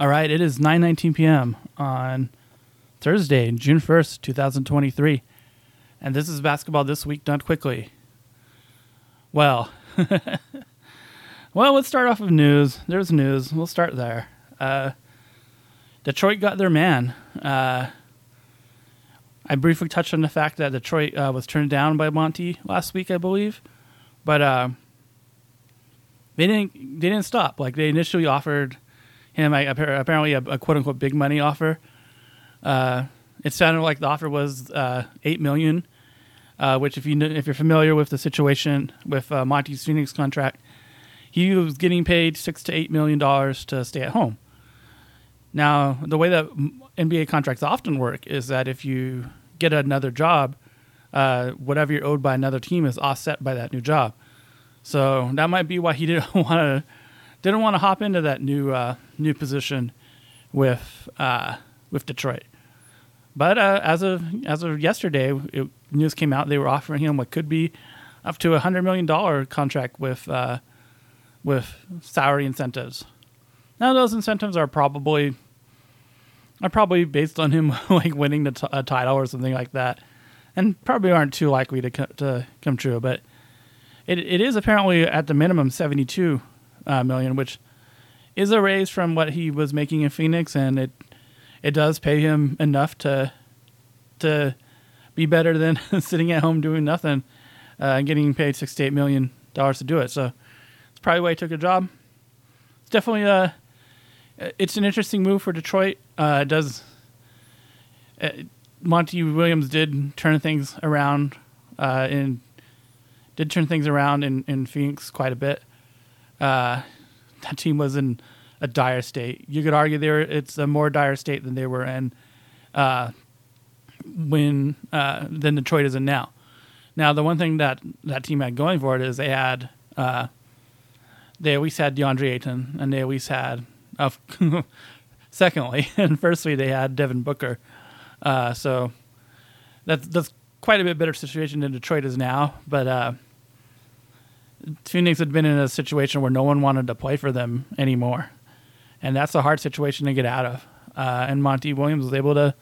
All right, it is 9:19 p.m. on Thursday, June 1st, 2023. And this is basketball this week done quickly. Well, well, let's start off with news. There's news. We'll start there. Uh, Detroit got their man. Uh, I briefly touched on the fact that Detroit uh, was turned down by Monty last week, I believe, but uh, they didn't. They didn't stop. Like they initially offered him I, apparently a, a, quote unquote big money offer. Uh, it sounded like the offer was uh, eight million, uh, which if you if you're familiar with the situation with uh, Monty's Phoenix contract, he was getting paid six to eight million dollars to stay at home. Now, the way that NBA contracts often work is that if you get another job, uh, whatever you're owed by another team is offset by that new job. So that might be why he didn't want to didn't want to hop into that new uh, new position with uh, with Detroit. But uh, as of as of yesterday, it, news came out they were offering him what could be up to a hundred million dollar contract with uh, with salary incentives. Now those incentives are probably are probably based on him like winning the t- a title or something like that, and probably aren't too likely to co- to come true. But it it is apparently at the minimum seventy two uh, million, which is a raise from what he was making in Phoenix, and it it does pay him enough to to be better than sitting at home doing nothing uh, and getting paid sixty eight million dollars to do it. So it's probably why he took a job. It's definitely a it's an interesting move for Detroit. Uh, it does uh, Monty Williams did turn things around uh, in did turn things around in, in Phoenix quite a bit. Uh, that team was in a dire state. You could argue there it's a more dire state than they were in uh, when uh, than Detroit is in now. Now, the one thing that that team had going for it is they had uh, they least had DeAndre Ayton, and they always had uh, secondly and firstly they had Devin Booker. Uh, so that's that's quite a bit better situation than Detroit is now, but uh, Phoenix had been in a situation where no one wanted to play for them anymore, and that's a hard situation to get out of. Uh, and Monty Williams was able to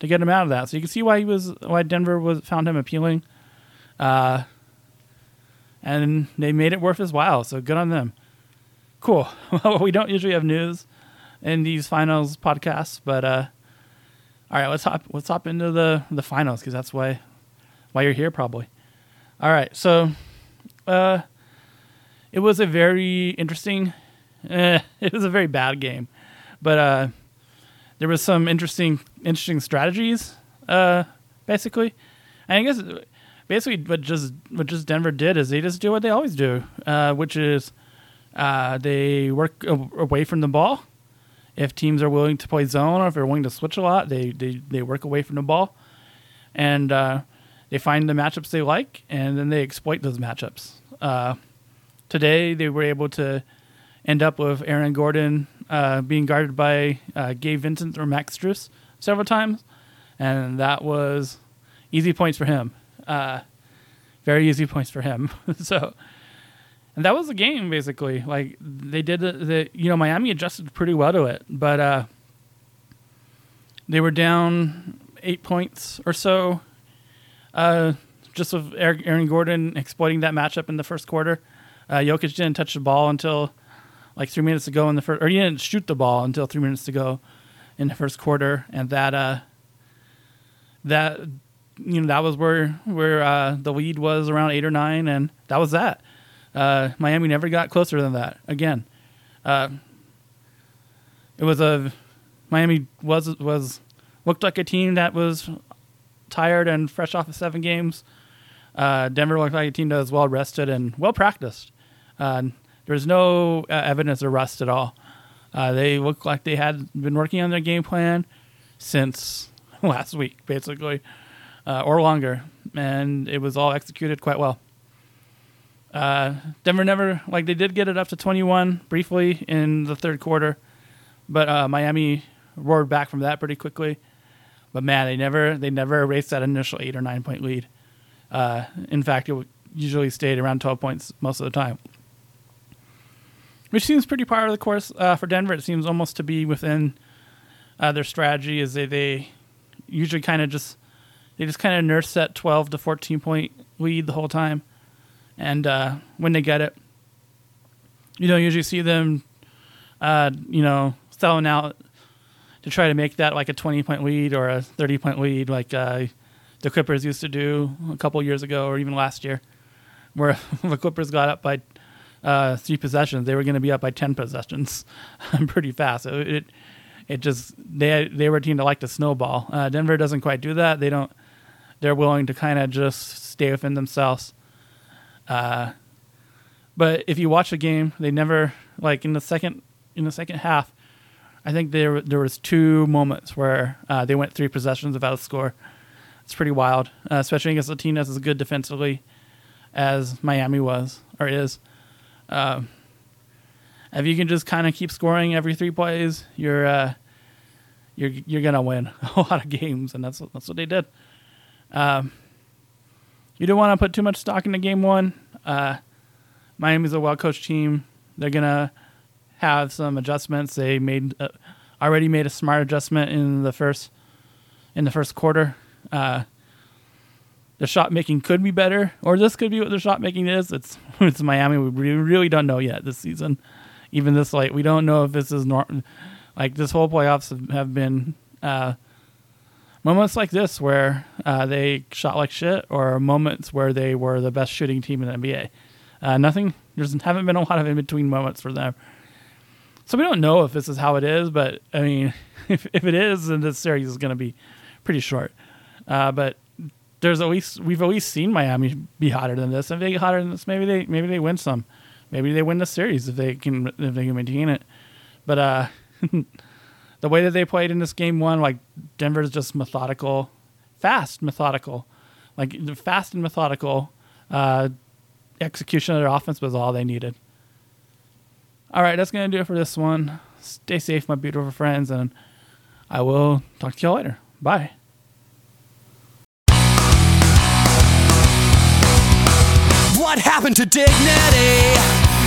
to get him out of that. So you can see why he was why Denver was found him appealing, uh, and they made it worth his while. So good on them. Cool. Well, we don't usually have news in these finals podcasts, but uh, all right, let's hop let's hop into the the finals because that's why why you're here probably. All right, so uh, it was a very interesting. Eh, it was a very bad game, but uh, there was some interesting interesting strategies. Uh, basically, I guess basically what just what just Denver did is they just do what they always do, uh, which is uh, they work away from the ball. If teams are willing to play zone or if they're willing to switch a lot, they they, they work away from the ball, and uh, they find the matchups they like, and then they exploit those matchups. Today they were able to end up with Aaron Gordon uh, being guarded by uh, Gabe Vincent or Max Strus several times, and that was easy points for him. Uh, very easy points for him. so, and that was the game basically. Like they did the, the, you know Miami adjusted pretty well to it, but uh, they were down eight points or so. Uh, just with Aaron Gordon exploiting that matchup in the first quarter. Uh, Jokic didn't touch the ball until like three minutes ago in the first, or he didn't shoot the ball until three minutes to go in the first quarter, and that uh, that you know that was where where uh, the lead was around eight or nine, and that was that. Uh, Miami never got closer than that again. Uh, it was a Miami was was looked like a team that was tired and fresh off of seven games. Uh, Denver looked like a team that was well rested and well practiced. Uh, was no uh, evidence of rust at all. Uh, they looked like they had been working on their game plan since last week, basically, uh, or longer, and it was all executed quite well. Uh, Denver never like they did get it up to 21 briefly in the third quarter, but uh, Miami roared back from that pretty quickly. But man, they never they never erased that initial eight or nine point lead. in fact, it usually stayed around 12 points most of the time. Which seems pretty part of the course uh, for Denver. It seems almost to be within uh, their strategy, is they they usually kind of just they just kind of nurse that twelve to fourteen point lead the whole time, and uh, when they get it, you don't usually see them, uh, you know, selling out to try to make that like a twenty point lead or a thirty point lead, like uh, the Clippers used to do a couple years ago or even last year, where the Clippers got up by uh, three possessions, they were going to be up by ten possessions pretty fast. It, it, it just they they were a team that liked to snowball. Uh, Denver doesn't quite do that. They don't. They're willing to kind of just stay within themselves. Uh, but if you watch the game, they never like in the second in the second half. I think there there was two moments where uh, they went three possessions without a score. It's pretty wild, uh, especially against a team that's as good defensively as Miami was or is. Um, if you can just kind of keep scoring every three plays, you're uh, you're you're gonna win a lot of games, and that's that's what they did. Um, you don't want to put too much stock into game one. Uh, Miami's a well coached team. They're gonna have some adjustments. They made uh, already made a smart adjustment in the first in the first quarter. Uh, the shot making could be better, or this could be what the shot making is. It's it's Miami. We really don't know yet this season. Even this late, we don't know if this is normal. Like this whole playoffs have, been uh, moments like this where uh, they shot like shit, or moments where they were the best shooting team in the NBA. Uh, nothing. There's haven't been a lot of in between moments for them. So we don't know if this is how it is, but I mean, if if it is, then this series is going to be pretty short. Uh, but there's always we've always seen Miami be hotter than this. If they get hotter than this, maybe they maybe they win some. Maybe they win the series if they can if they can maintain it. But uh, the way that they played in this game one, like Denver's just methodical, fast, methodical, like fast and methodical. Uh, execution of their offense was all they needed. All right, that's gonna do it for this one. Stay safe, my beautiful friends, and I will talk to y'all later. Bye. What happened to dignity?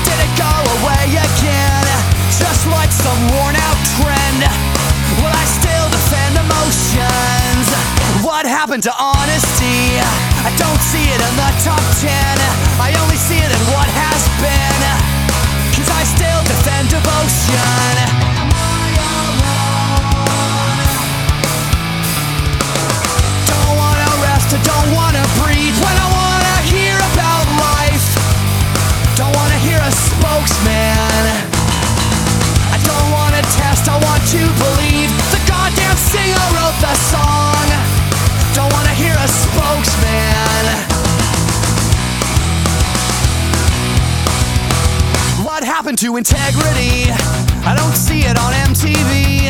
Did it go away again? Just like some worn out trend Will I still defend emotions? What happened to honesty? I don't see it in the top ten I only see it in what has been Cause I still defend devotion to integrity. I don't see it on MTV.